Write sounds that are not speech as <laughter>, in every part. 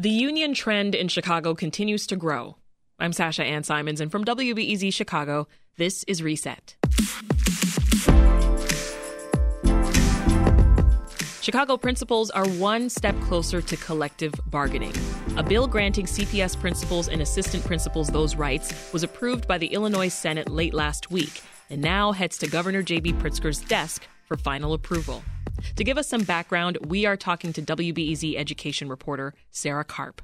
The union trend in Chicago continues to grow. I'm Sasha Ann Simons, and from WBEZ Chicago, this is Reset. Chicago principals are one step closer to collective bargaining. A bill granting CPS principals and assistant principals those rights was approved by the Illinois Senate late last week and now heads to Governor J.B. Pritzker's desk for final approval. To give us some background, we are talking to WBEZ education reporter Sarah Karp.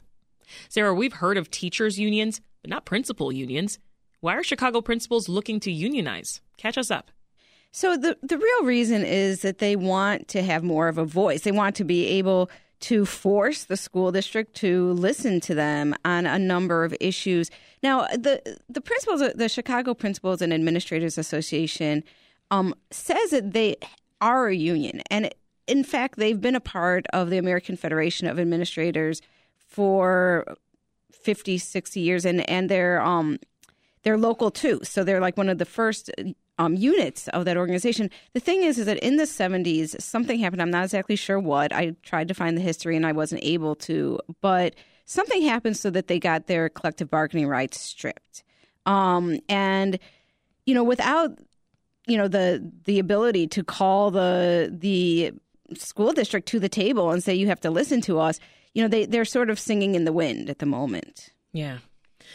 Sarah, we've heard of teachers' unions, but not principal unions. Why are Chicago principals looking to unionize? Catch us up. So the the real reason is that they want to have more of a voice. They want to be able to force the school district to listen to them on a number of issues. Now, the the principals, the Chicago Principals and Administrators Association, um, says that they are a union. And in fact, they've been a part of the American Federation of Administrators for 50, 60 years, and, and they're, um, they're local too. So they're like one of the first um, units of that organization. The thing is, is that in the 70s, something happened. I'm not exactly sure what. I tried to find the history and I wasn't able to, but something happened so that they got their collective bargaining rights stripped. Um, and, you know, without you know the the ability to call the the school district to the table and say you have to listen to us. You know they they're sort of singing in the wind at the moment. Yeah.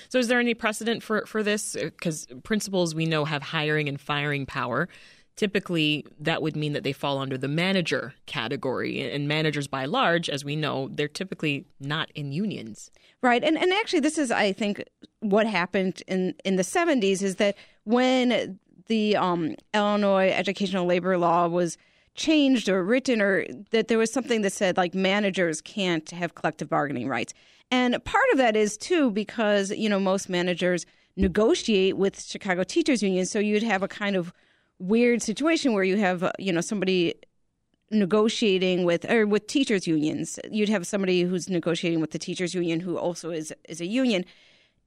So is there any precedent for for this? Uh, because principals we know have hiring and firing power. Typically that would mean that they fall under the manager category and managers by large as we know they're typically not in unions. Right. And and actually this is i think what happened in in the 70s is that when the um, Illinois educational labor law was changed or written, or that there was something that said like managers can't have collective bargaining rights. And part of that is too because you know most managers negotiate with Chicago Teachers Union, so you'd have a kind of weird situation where you have uh, you know somebody negotiating with or with teachers unions. You'd have somebody who's negotiating with the teachers union who also is is a union.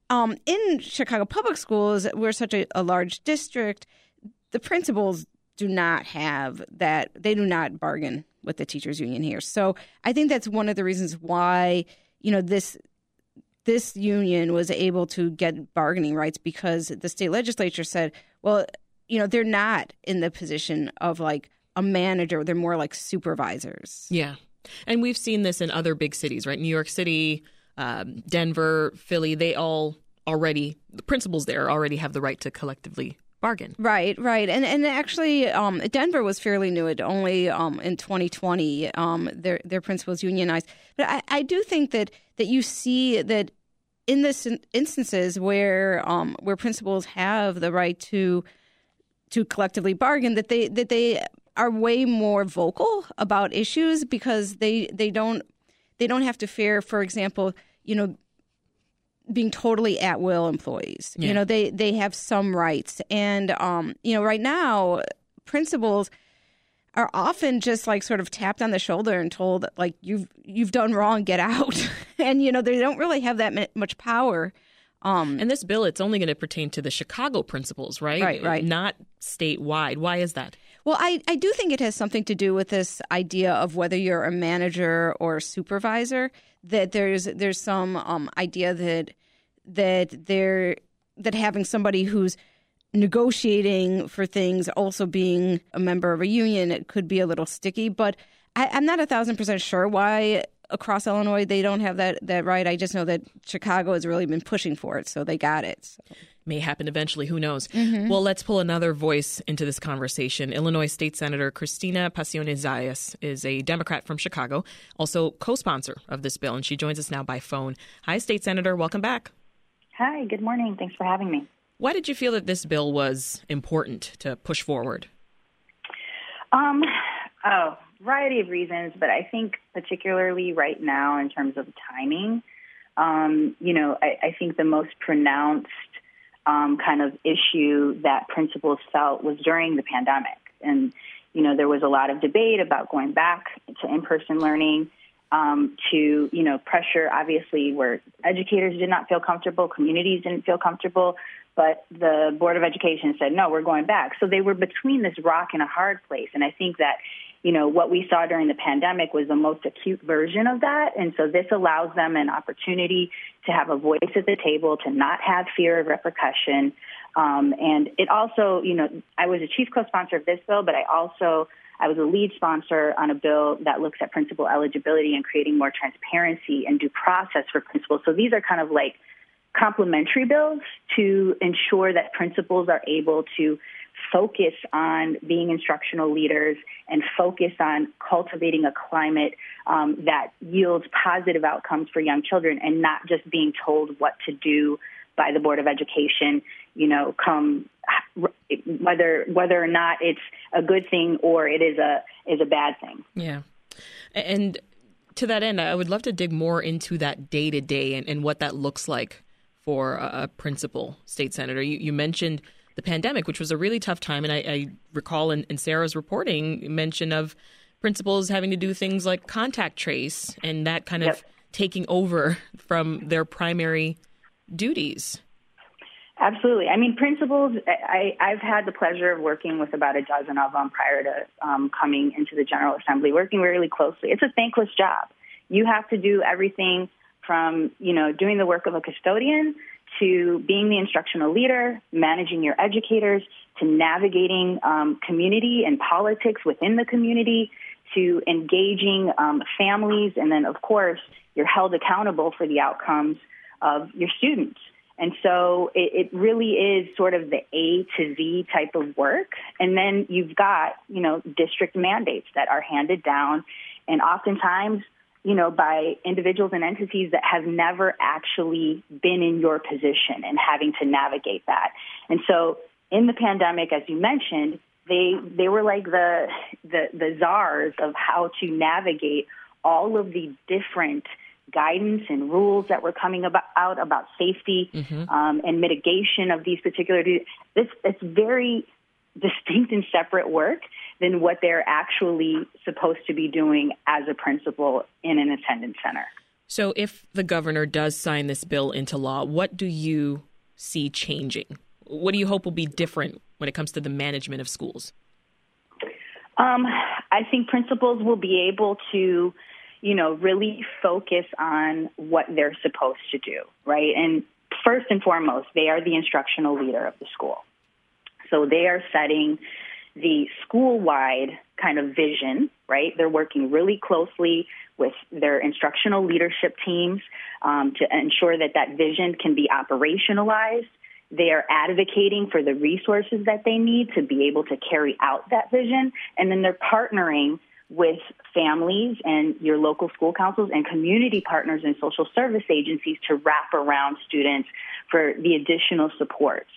Um, in Chicago public schools, we're such a, a large district. The principals do not have that. They do not bargain with the teachers union here. So I think that's one of the reasons why you know this this union was able to get bargaining rights because the state legislature said, well, you know, they're not in the position of like a manager. They're more like supervisors. Yeah. And we've seen this in other big cities, right? New York City, um, Denver, Philly, they all already, the principals there already have the right to collectively bargain. Right, right. And and actually, um, Denver was fairly new. It only um, in 2020 um, their their principals unionized. But I, I do think that that you see that in this instances where um, where principals have the right to to collectively bargain, that they that they are way more vocal about issues because they they don't they don't have to fear, for example, you know, being totally at will employees. Yeah. You know, they they have some rights, and um, you know, right now, principals are often just like sort of tapped on the shoulder and told like you've you've done wrong, get out, <laughs> and you know they don't really have that much power. Um, and this bill, it's only going to pertain to the Chicago principals, right? Right, right. Not statewide. Why is that? Well, I, I do think it has something to do with this idea of whether you're a manager or a supervisor. That there's there's some um, idea that that they're that having somebody who's negotiating for things, also being a member of a union, it could be a little sticky. But I, I'm not a thousand percent sure why across Illinois they don't have that that right. I just know that Chicago has really been pushing for it, so they got it. So may happen eventually. Who knows? Mm-hmm. Well, let's pull another voice into this conversation. Illinois State Senator Cristina Pacione Zayas is a Democrat from Chicago, also co sponsor of this bill, and she joins us now by phone. Hi, State Senator. Welcome back. Hi, good morning. Thanks for having me. Why did you feel that this bill was important to push forward? Um, oh, variety of reasons, but I think particularly right now in terms of timing, um, you know, I, I think the most pronounced um, kind of issue that principals felt was during the pandemic. And, you know, there was a lot of debate about going back to in person learning. Um, to you know pressure obviously where educators did not feel comfortable communities didn't feel comfortable but the board of education said no we're going back so they were between this rock and a hard place and i think that you know, what we saw during the pandemic was the most acute version of that. And so this allows them an opportunity to have a voice at the table, to not have fear of repercussion. Um, and it also, you know, I was a chief co-sponsor of this bill, but I also I was a lead sponsor on a bill that looks at principal eligibility and creating more transparency and due process for principals. So these are kind of like complementary bills to ensure that principals are able to focus on being instructional leaders and focus on cultivating a climate um, that yields positive outcomes for young children and not just being told what to do by the Board of Education, you know, come whether whether or not it's a good thing or it is a is a bad thing. Yeah. And to that end, I would love to dig more into that day to day and what that looks like for a principal state senator. You, you mentioned the pandemic, which was a really tough time. And I, I recall in, in, Sarah's reporting mention of principals having to do things like contact trace and that kind yep. of taking over from their primary duties. Absolutely. I mean, principals, I, I've had the pleasure of working with about a dozen of them prior to um, coming into the General Assembly, working really closely. It's a thankless job. You have to do everything from, you know, doing the work of a custodian to being the instructional leader, managing your educators, to navigating um, community and politics within the community, to engaging um, families, and then, of course, you're held accountable for the outcomes of your students. And so it, it, really is sort of the A to Z type of work. And then you've got, you know, district mandates that are handed down. And oftentimes you know, by individuals and entities that have never actually been in your position and having to navigate that. And so in the pandemic, as you mentioned, they they were like the the, the czars of how to navigate all of the different guidance and rules that were coming about out about safety mm-hmm. um, and mitigation of these particular. This it's very distinct and separate work than what they're actually supposed to be doing as a principal in an attendance center. So, if the governor does sign this bill into law, what do you see changing? What do you hope will be different when it comes to the management of schools? Um, I think principals will be able to, you know, really focus on what they're supposed to do, right? And first and foremost, they are the instructional leader of the school. So they are setting the school wide kind of vision, right? They're working really closely with their instructional leadership teams um, to ensure that that vision can be operationalized. They are advocating for the resources that they need to be able to carry out that vision. And then they're partnering with families and your local school councils and community partners and social service agencies to wrap around students for the additional supports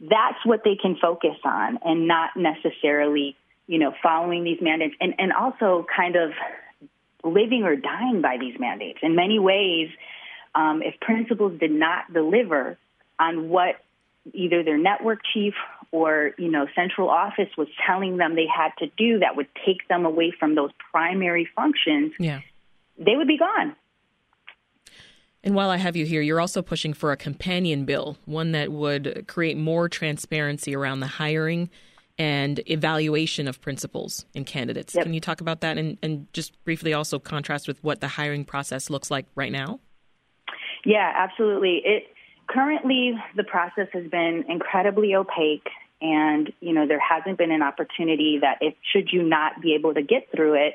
that's what they can focus on and not necessarily, you know, following these mandates and, and also kind of living or dying by these mandates. In many ways, um, if principals did not deliver on what either their network chief or you know central office was telling them they had to do that would take them away from those primary functions yeah. they would be gone and while I have you here, you're also pushing for a companion bill, one that would create more transparency around the hiring and evaluation of principals and candidates. Yep. Can you talk about that and, and just briefly also contrast with what the hiring process looks like right now? Yeah, absolutely. It currently the process has been incredibly opaque and you know there hasn't been an opportunity that if should you not be able to get through it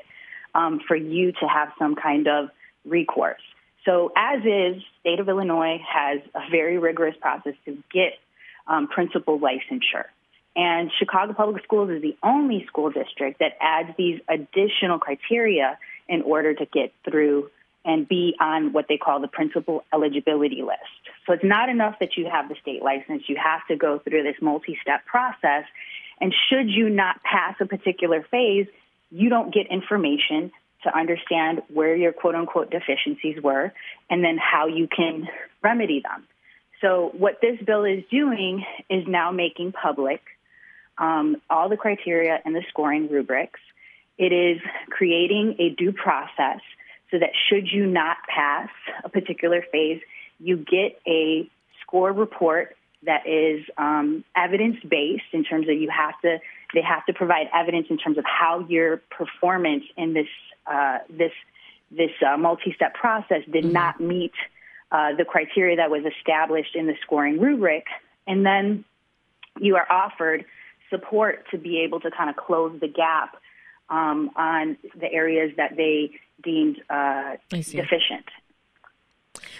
um, for you to have some kind of recourse so, as is, state of Illinois has a very rigorous process to get um, principal licensure. And Chicago Public Schools is the only school district that adds these additional criteria in order to get through and be on what they call the principal eligibility list. So it's not enough that you have the state license. You have to go through this multi step process. And should you not pass a particular phase, you don't get information to understand where your quote unquote deficiencies were and then how you can remedy them. So, what this bill is doing is now making public um, all the criteria and the scoring rubrics. It is creating a due process so that should you not pass a particular phase, you get a score report that is um, evidence based in terms of you have to They have to provide evidence in terms of how your performance in this uh, this this uh, multi-step process did mm-hmm. not meet uh, the criteria that was established in the scoring rubric, and then you are offered support to be able to kind of close the gap um, on the areas that they deemed uh, deficient.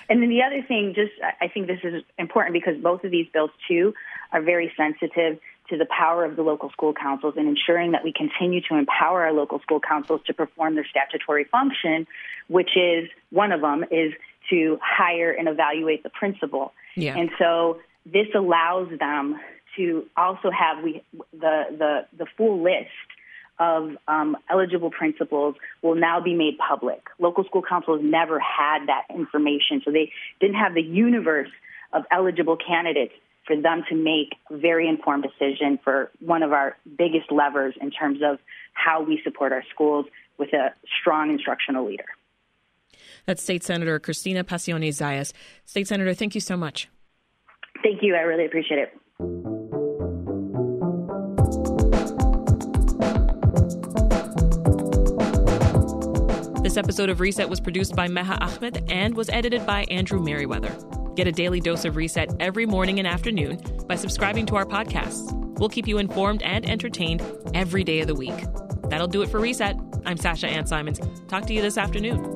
And then the other thing, just I think this is important because both of these bills too are very sensitive to the power of the local school councils and ensuring that we continue to empower our local school councils to perform their statutory function, which is one of them is to hire and evaluate the principal. Yeah. And so this allows them to also have we the the the full list of um, eligible principals will now be made public. Local school councils never had that information, so they didn't have the universe of eligible candidates for them to make a very informed decision for one of our biggest levers in terms of how we support our schools with a strong instructional leader. That's State Senator Cristina Pacione Zayas. State Senator, thank you so much. Thank you. I really appreciate it. This episode of Reset was produced by Meha Ahmed and was edited by Andrew Merriweather. Get a daily dose of Reset every morning and afternoon by subscribing to our podcasts. We'll keep you informed and entertained every day of the week. That'll do it for Reset. I'm Sasha Ann Simons. Talk to you this afternoon.